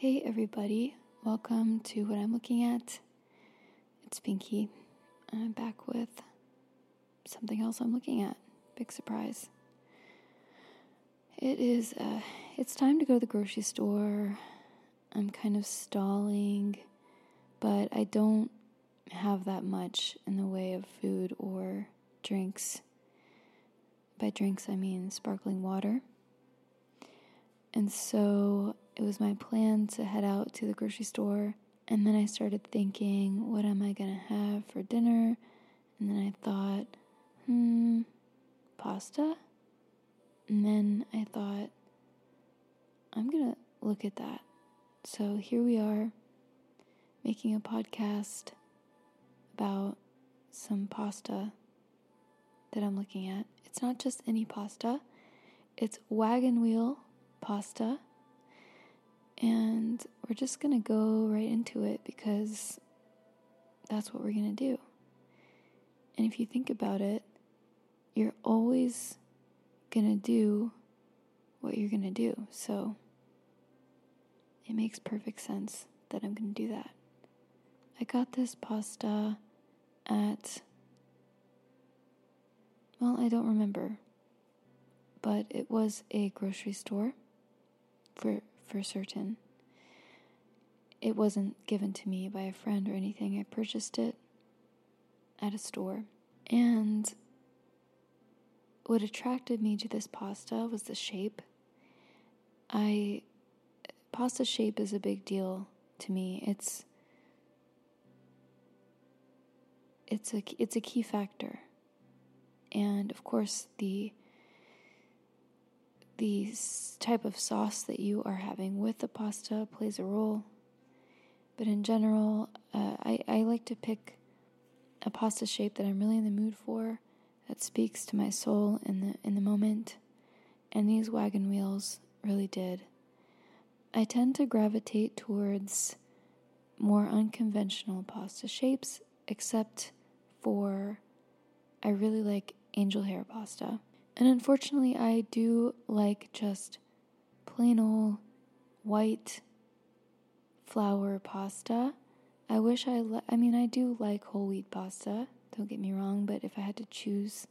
Hey, everybody, welcome to what I'm looking at. It's Pinky. I'm back with something else I'm looking at. Big surprise. It is, uh, it's time to go to the grocery store. I'm kind of stalling, but I don't have that much in the way of food or drinks. By drinks, I mean sparkling water. And so it was my plan to head out to the grocery store. And then I started thinking, what am I going to have for dinner? And then I thought, hmm, pasta? And then I thought, I'm going to look at that. So here we are making a podcast about some pasta that I'm looking at. It's not just any pasta, it's wagon wheel pasta. And we're just going to go right into it because that's what we're going to do. And if you think about it, you're always going to do what you're going to do. So it makes perfect sense that I'm going to do that. I got this pasta at, well, I don't remember, but it was a grocery store for for certain. It wasn't given to me by a friend or anything. I purchased it at a store. And what attracted me to this pasta was the shape. I pasta shape is a big deal to me. It's it's a it's a key factor. And of course the the type of sauce that you are having with the pasta plays a role. But in general, uh, I, I like to pick a pasta shape that I'm really in the mood for, that speaks to my soul in the in the moment. And these wagon wheels really did. I tend to gravitate towards more unconventional pasta shapes, except for I really like angel hair pasta. And unfortunately, I do like just plain old white flour pasta. I wish I, li- I mean, I do like whole wheat pasta, don't get me wrong, but if I had to choose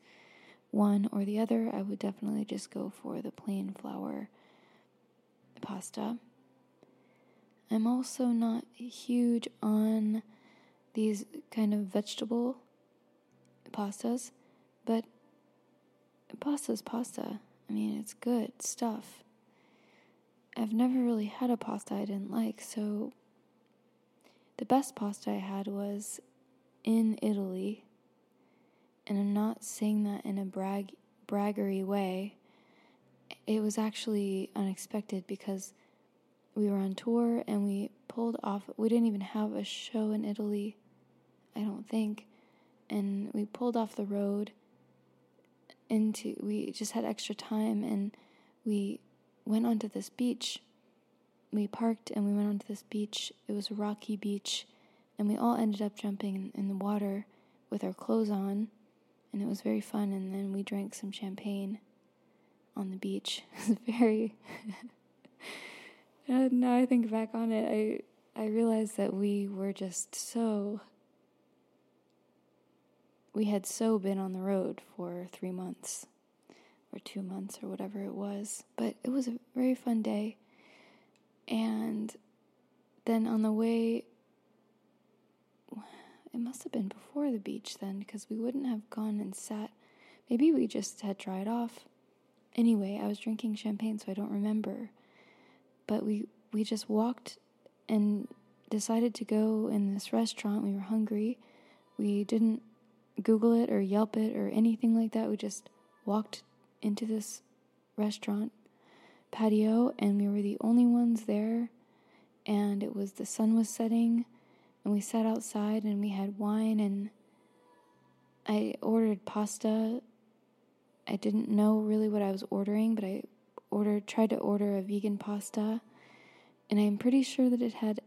one or the other, I would definitely just go for the plain flour pasta. I'm also not huge on these kind of vegetable pastas, but pasta's pasta. I mean, it's good stuff. I've never really had a pasta I didn't like, so the best pasta I had was in Italy. And I'm not saying that in a brag braggery way. It was actually unexpected because we were on tour and we pulled off we didn't even have a show in Italy, I don't think. And we pulled off the road into we just had extra time and we went onto this beach. We parked and we went onto this beach. It was a rocky beach and we all ended up jumping in, the water with our clothes on and it was very fun and then we drank some champagne on the beach. It was very now I think back on it, I I realized that we were just so we had so been on the road for three months or two months or whatever it was. But it was a very fun day. And then on the way, it must have been before the beach then, because we wouldn't have gone and sat. Maybe we just had dried off. Anyway, I was drinking champagne, so I don't remember. But we, we just walked and decided to go in this restaurant. We were hungry. We didn't Google it or Yelp it or anything like that. We just walked into this restaurant patio and we were the only ones there and it was the sun was setting and we sat outside and we had wine and I ordered pasta. I didn't know really what I was ordering, but I ordered tried to order a vegan pasta and I'm pretty sure that it had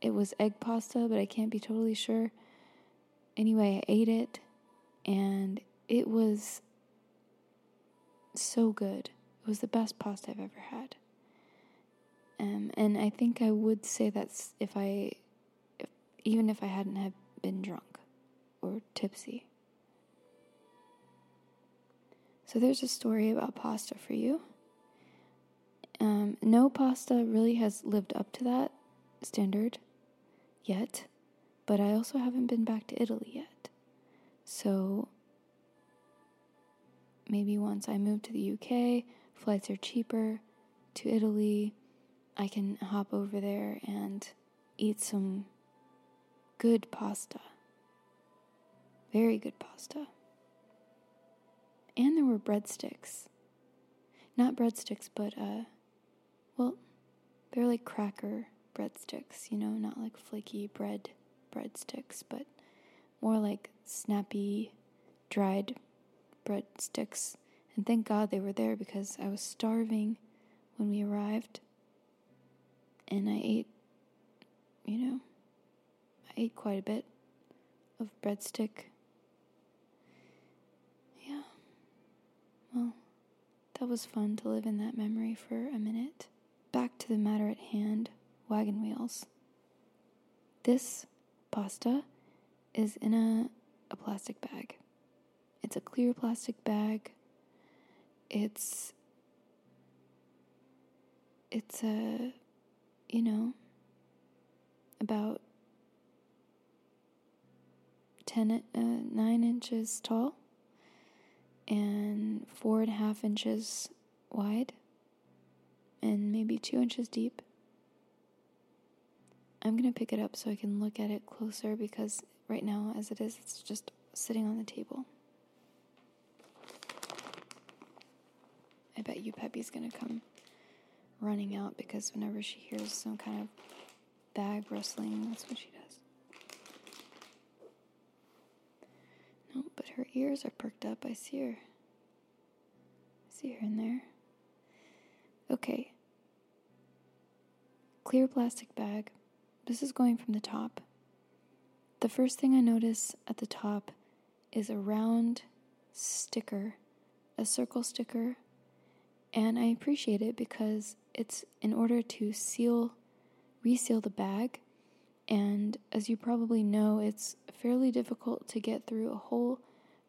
it was egg pasta, but I can't be totally sure. Anyway, I ate it and it was so good. It was the best pasta I've ever had. Um, and I think I would say that's if I, if, even if I hadn't have been drunk or tipsy. So there's a story about pasta for you. Um, no pasta really has lived up to that standard yet, but I also haven't been back to Italy yet. So maybe once I move to the UK, flights are cheaper to Italy, I can hop over there and eat some good pasta. Very good pasta. And there were breadsticks. Not breadsticks, but, uh, well, they're like cracker breadsticks, you know, not like flaky bread breadsticks, but more like snappy, dried breadsticks. And thank God they were there because I was starving when we arrived. And I ate, you know, I ate quite a bit of breadstick. Yeah. Well, that was fun to live in that memory for a minute. Back to the matter at hand wagon wheels. This pasta is in a, a plastic bag. It's a clear plastic bag. It's it's a you know about 10 uh, 9 inches tall and four and a half inches wide and maybe two inches deep i'm going to pick it up so i can look at it closer because right now as it is it's just sitting on the table I bet you Peppy's gonna come running out because whenever she hears some kind of bag rustling, that's what she does. No, but her ears are perked up. I see her. I see her in there. Okay. Clear plastic bag. This is going from the top. The first thing I notice at the top is a round sticker, a circle sticker and I appreciate it because it's in order to seal, reseal the bag. And as you probably know, it's fairly difficult to get through a whole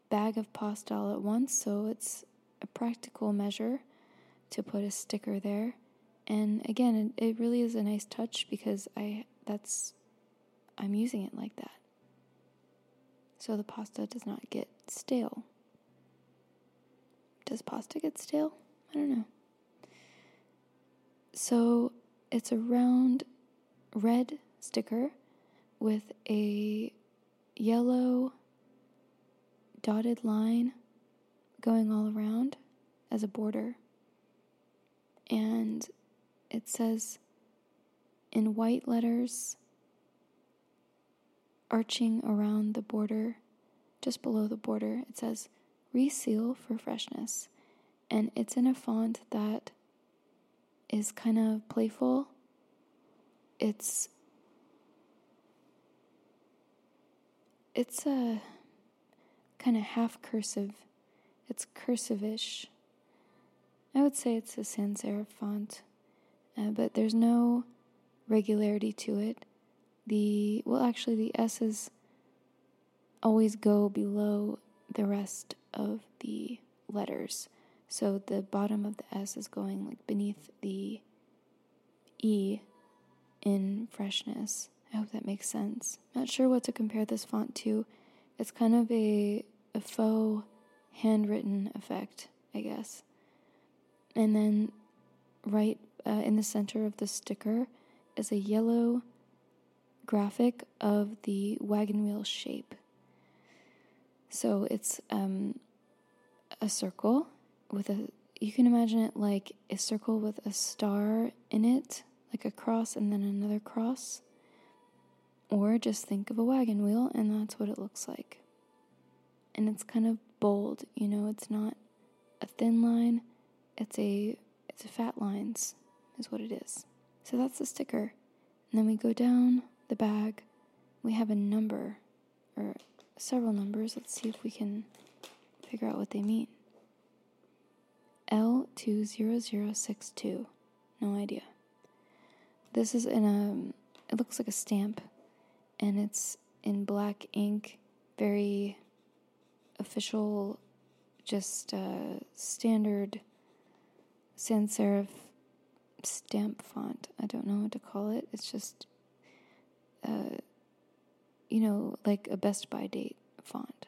bag of pasta all at once. So it's a practical measure to put a sticker there. And again, it, it really is a nice touch because I that's I'm using it like that. So the pasta does not get stale. Does pasta get stale? I don't know. So it's a round red sticker with a yellow dotted line going all around as a border. And it says in white letters, arching around the border, just below the border, it says reseal for freshness and it's in a font that is kind of playful. It's it's a kind of half cursive. It's cursive-ish. I would say it's a sans serif font, uh, but there's no regularity to it. The well, actually, the S's always go below the rest of the letters. So the bottom of the S is going like beneath the E in freshness. I hope that makes sense. Not sure what to compare this font to. It's kind of a, a faux handwritten effect, I guess. And then right uh, in the center of the sticker is a yellow graphic of the wagon wheel shape. So it's um, a circle with a you can imagine it like a circle with a star in it, like a cross and then another cross. Or just think of a wagon wheel and that's what it looks like. And it's kind of bold, you know, it's not a thin line, it's a it's a fat lines is what it is. So that's the sticker. And then we go down the bag. We have a number or several numbers. Let's see if we can figure out what they mean. L20062. No idea. this is in a, it looks like a stamp, and it's in black ink, very official, just uh, standard sans serif stamp font. I don't know what to call it. It's just, uh, you know, like a Best By date font,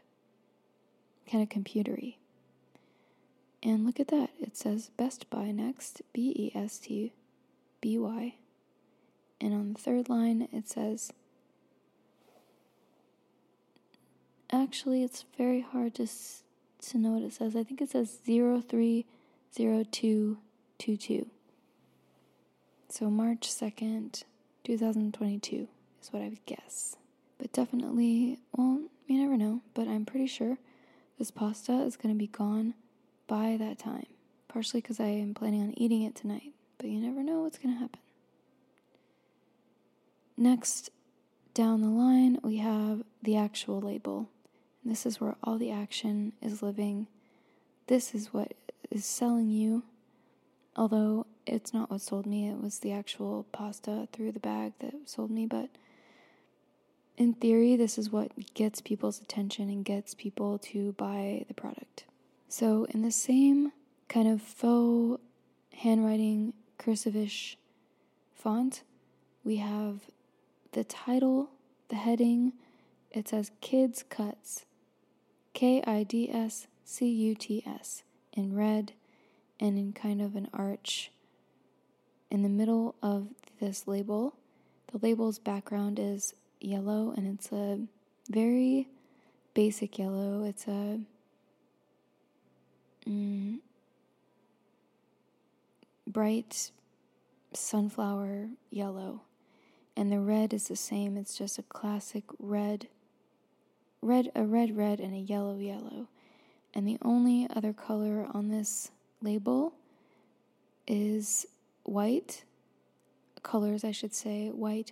kind of computery. And look at that. It says Best By next, B E S T B Y. And on the third line, it says, actually, it's very hard to, to know what it says. I think it says 030222. So March 2nd, 2022 is what I would guess. But definitely, well, you never know, but I'm pretty sure this pasta is going to be gone by that time. Partially because I am planning on eating it tonight, but you never know what's going to happen. Next, down the line, we have the actual label. And this is where all the action is living. This is what is selling you. Although it's not what sold me, it was the actual pasta through the bag that sold me. But in theory, this is what gets people's attention and gets people to buy the product. So, in the same kind of faux handwriting cursive font, we have the title, the heading, it says Kids Cuts, K I D S C U T S, in red and in kind of an arch in the middle of this label. The label's background is yellow and it's a very basic yellow. It's a mm, bright sunflower yellow and the red is the same. It's just a classic red, red, a red, red, and a yellow, yellow. And the only other color on this label is white, colors, I should say, white,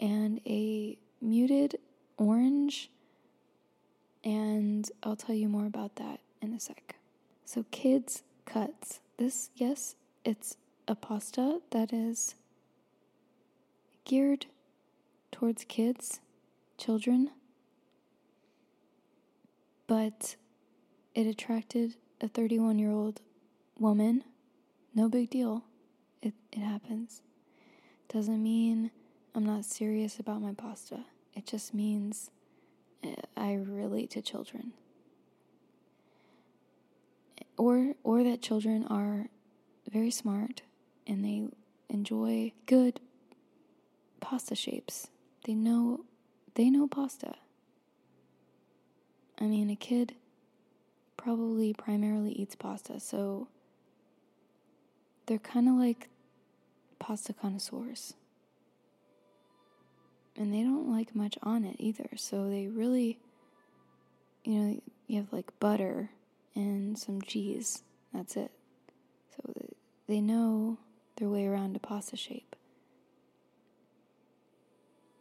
and a muted orange. And I'll tell you more about that in a sec. So, kids' cuts. This, yes, it's a pasta that is geared towards kids, children, but it attracted a 31 year old woman. No big deal. It, it happens. Doesn't mean I'm not serious about my pasta. It just means eh, I relate to children. Or, or that children are very smart and they enjoy good pasta shapes. They know they know pasta. I mean, a kid probably primarily eats pasta, so they're kind of like pasta connoisseurs. And they don't like much on it either, so they really, you know, you have like butter and some cheese. That's it. So they know their way around a pasta shape.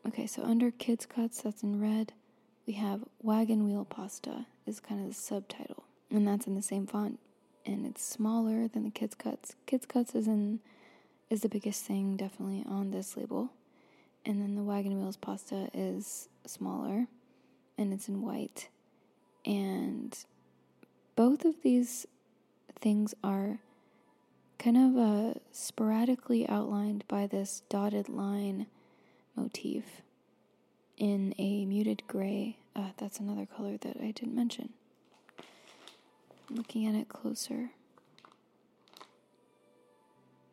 Okay, so under kids cuts, that's in red, we have wagon wheel pasta is kind of the subtitle, and that's in the same font, and it's smaller than the kids cuts. Kids cuts is in is the biggest thing definitely on this label, and then the wagon wheels pasta is smaller, and it's in white, and both of these things are kind of uh, sporadically outlined by this dotted line motif in a muted gray. Uh, that's another color that I didn't mention. Looking at it closer.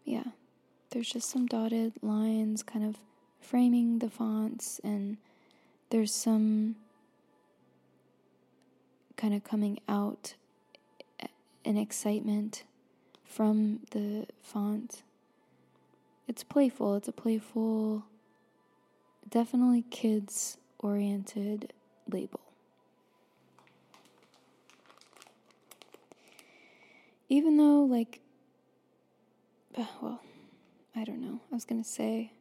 Yeah, there's just some dotted lines kind of framing the fonts, and there's some kind of coming out an excitement from the font. It's playful, it's a playful definitely kids oriented label. Even though, like, well, I don't know. I was going to say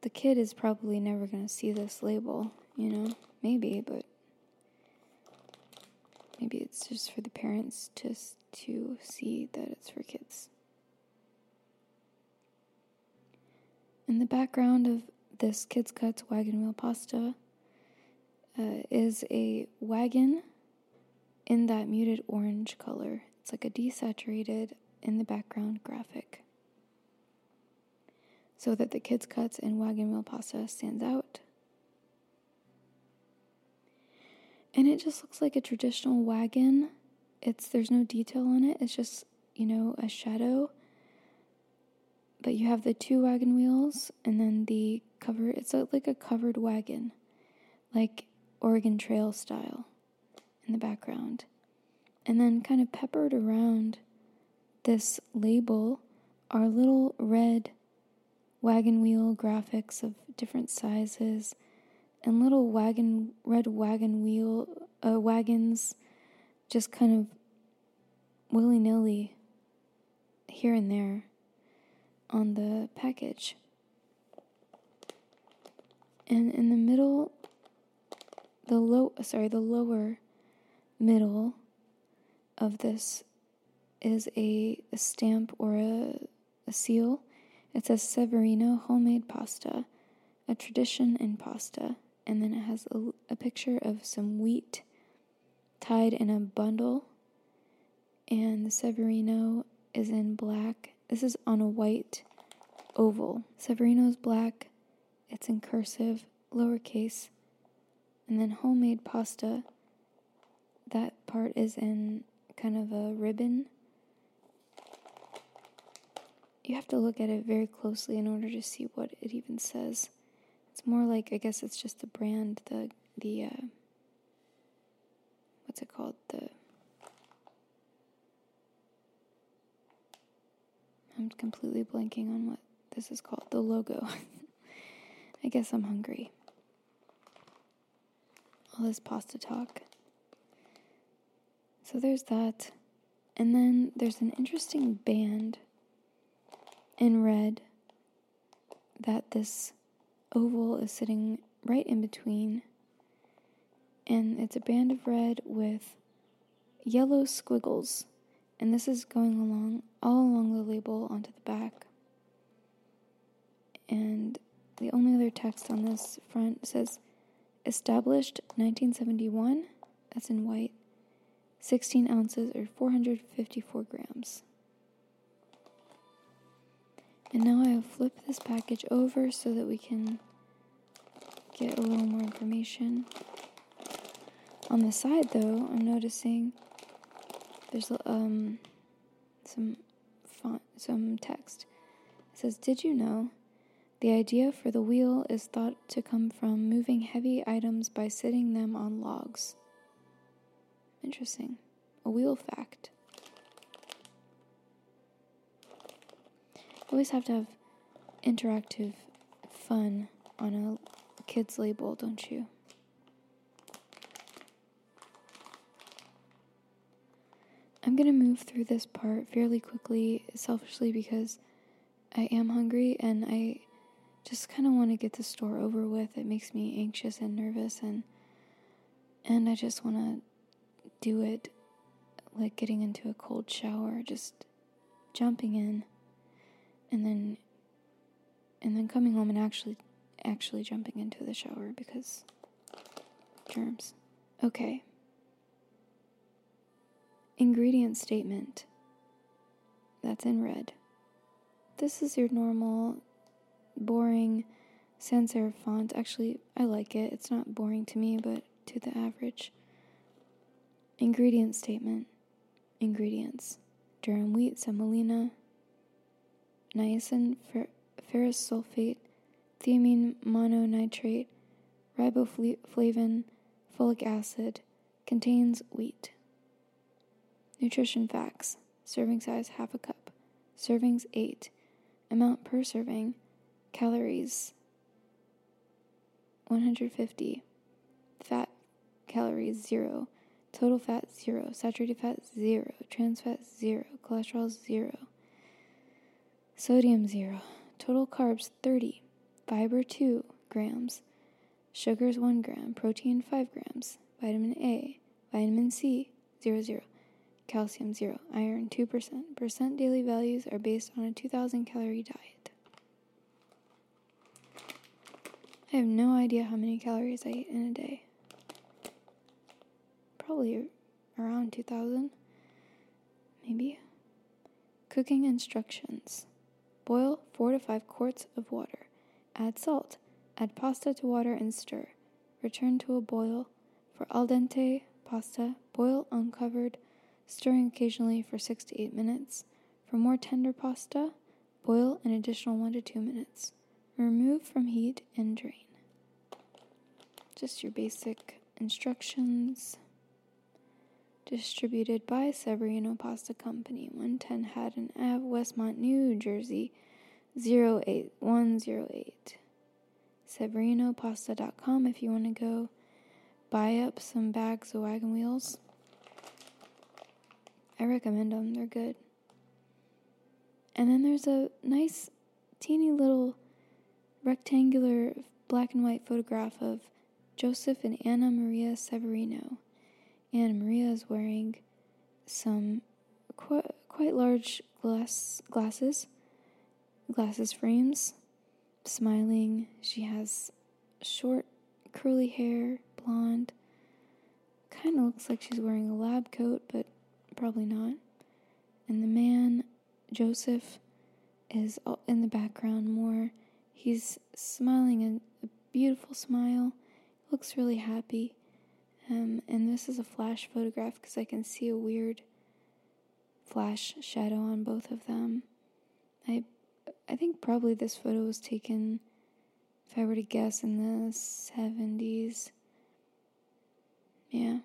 the kid is probably never going to see this label, you know? Maybe, but maybe it's just for the parents just to see that it's for kids. In the background of this Kids Cuts wagon wheel pasta uh, is a wagon in that muted orange color. It's like a desaturated in the background graphic. So that the Kids Cuts and wagon wheel pasta stands out. And it just looks like a traditional wagon. It's there's no detail on it. It's just, you know, a shadow. But you have the two wagon wheels and then the cover it's like a covered wagon. Like Oregon Trail style in the background. And then, kind of peppered around this label are little red wagon wheel graphics of different sizes and little wagon red wagon wheel uh, wagons just kind of willy-nilly here and there on the package. And in the middle the low sorry the lower middle of this is a, a stamp or a, a seal it says severino homemade pasta a tradition in pasta and then it has a, a picture of some wheat tied in a bundle and the severino is in black. This is on a white oval. Severino's black it's in cursive lowercase and then homemade pasta, that part is in kind of a ribbon. You have to look at it very closely in order to see what it even says. It's more like I guess it's just the brand, the the uh, what's it called? The I'm completely blanking on what this is called. The logo. I guess I'm hungry all this pasta talk. So there's that. And then there's an interesting band in red that this oval is sitting right in between. And it's a band of red with yellow squiggles. And this is going along all along the label onto the back. And the only other text on this front says Established 1971, that's in white, 16 ounces or 454 grams. And now I'll flip this package over so that we can get a little more information. On the side though, I'm noticing there's um some font some text. It says, "Did you know the idea for the wheel is thought to come from moving heavy items by sitting them on logs. Interesting. A wheel fact. Always have to have interactive fun on a kid's label, don't you? I'm gonna move through this part fairly quickly, selfishly because I am hungry and I just kind of want to get the store over with. It makes me anxious and nervous and and I just want to do it like getting into a cold shower, just jumping in and then and then coming home and actually actually jumping into the shower because germs. Okay. Ingredient statement. That's in red. This is your normal boring sans serif font. Actually, I like it. It's not boring to me, but to the average. Ingredient statement Ingredients durum wheat, semolina, niacin, fer- ferrous sulfate, thiamine mononitrate, riboflavin, folic acid, contains wheat. Nutrition facts serving size half a cup, servings 8, amount per serving Calories 150. Fat calories 0. Total fat 0. Saturated fat 0. Trans fat 0. Cholesterol 0. Sodium 0. Total carbs 30. Fiber 2 grams. Sugars 1 gram. Protein 5 grams. Vitamin A. Vitamin C 0 0. Calcium 0. Iron 2%. Percent daily values are based on a 2000 calorie diet. I have no idea how many calories I eat in a day. Probably around 2,000, maybe. Cooking instructions Boil 4 to 5 quarts of water. Add salt. Add pasta to water and stir. Return to a boil. For al dente pasta, boil uncovered, stirring occasionally for 6 to 8 minutes. For more tender pasta, boil an additional 1 to 2 minutes. Remove from heat and drain. Just your basic instructions. Distributed by Severino Pasta Company, 110 Haddon Ave, Westmont, New Jersey, 08108. SeverinoPasta.com if you want to go buy up some bags of wagon wheels. I recommend them, they're good. And then there's a nice, teeny little rectangular black and white photograph of Joseph and Anna Maria Severino and Maria is wearing some quite, quite large glass glasses, glasses frames, smiling. She has short curly hair, blonde. Kind of looks like she's wearing a lab coat, but probably not. And the man, Joseph, is in the background more. He's smiling a, a beautiful smile, looks really happy. Um, and this is a flash photograph because I can see a weird flash shadow on both of them. I I think probably this photo was taken, if I were to guess, in the 70s. Yeah.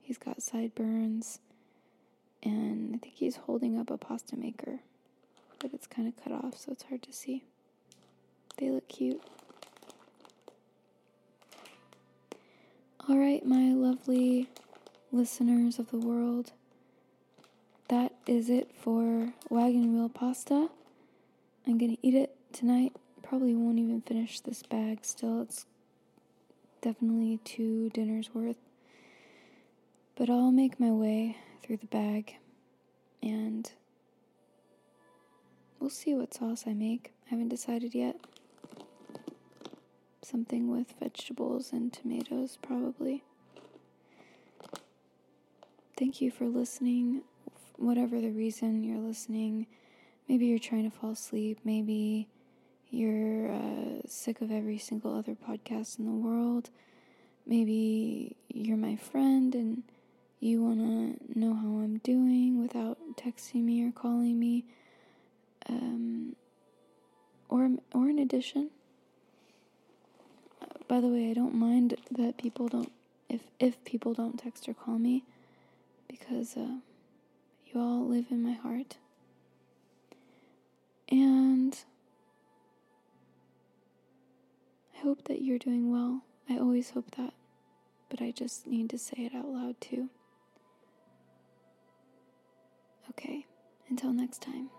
He's got sideburns, and I think he's holding up a pasta maker, but it's kind of cut off, so it's hard to see. They look cute. All right, my lovely listeners of the world, that is it for wagon wheel pasta. I'm gonna eat it tonight. Probably won't even finish this bag still. It's definitely two dinners worth. But I'll make my way through the bag and we'll see what sauce I make. I haven't decided yet something with vegetables and tomatoes, probably. Thank you for listening, whatever the reason you're listening. Maybe you're trying to fall asleep. Maybe you're uh, sick of every single other podcast in the world. Maybe you're my friend and you want to know how I'm doing without texting me or calling me. Um, or, or in addition, by the way, I don't mind that people don't if if people don't text or call me because uh, you all live in my heart. And I hope that you're doing well. I always hope that, but I just need to say it out loud too. Okay, until next time.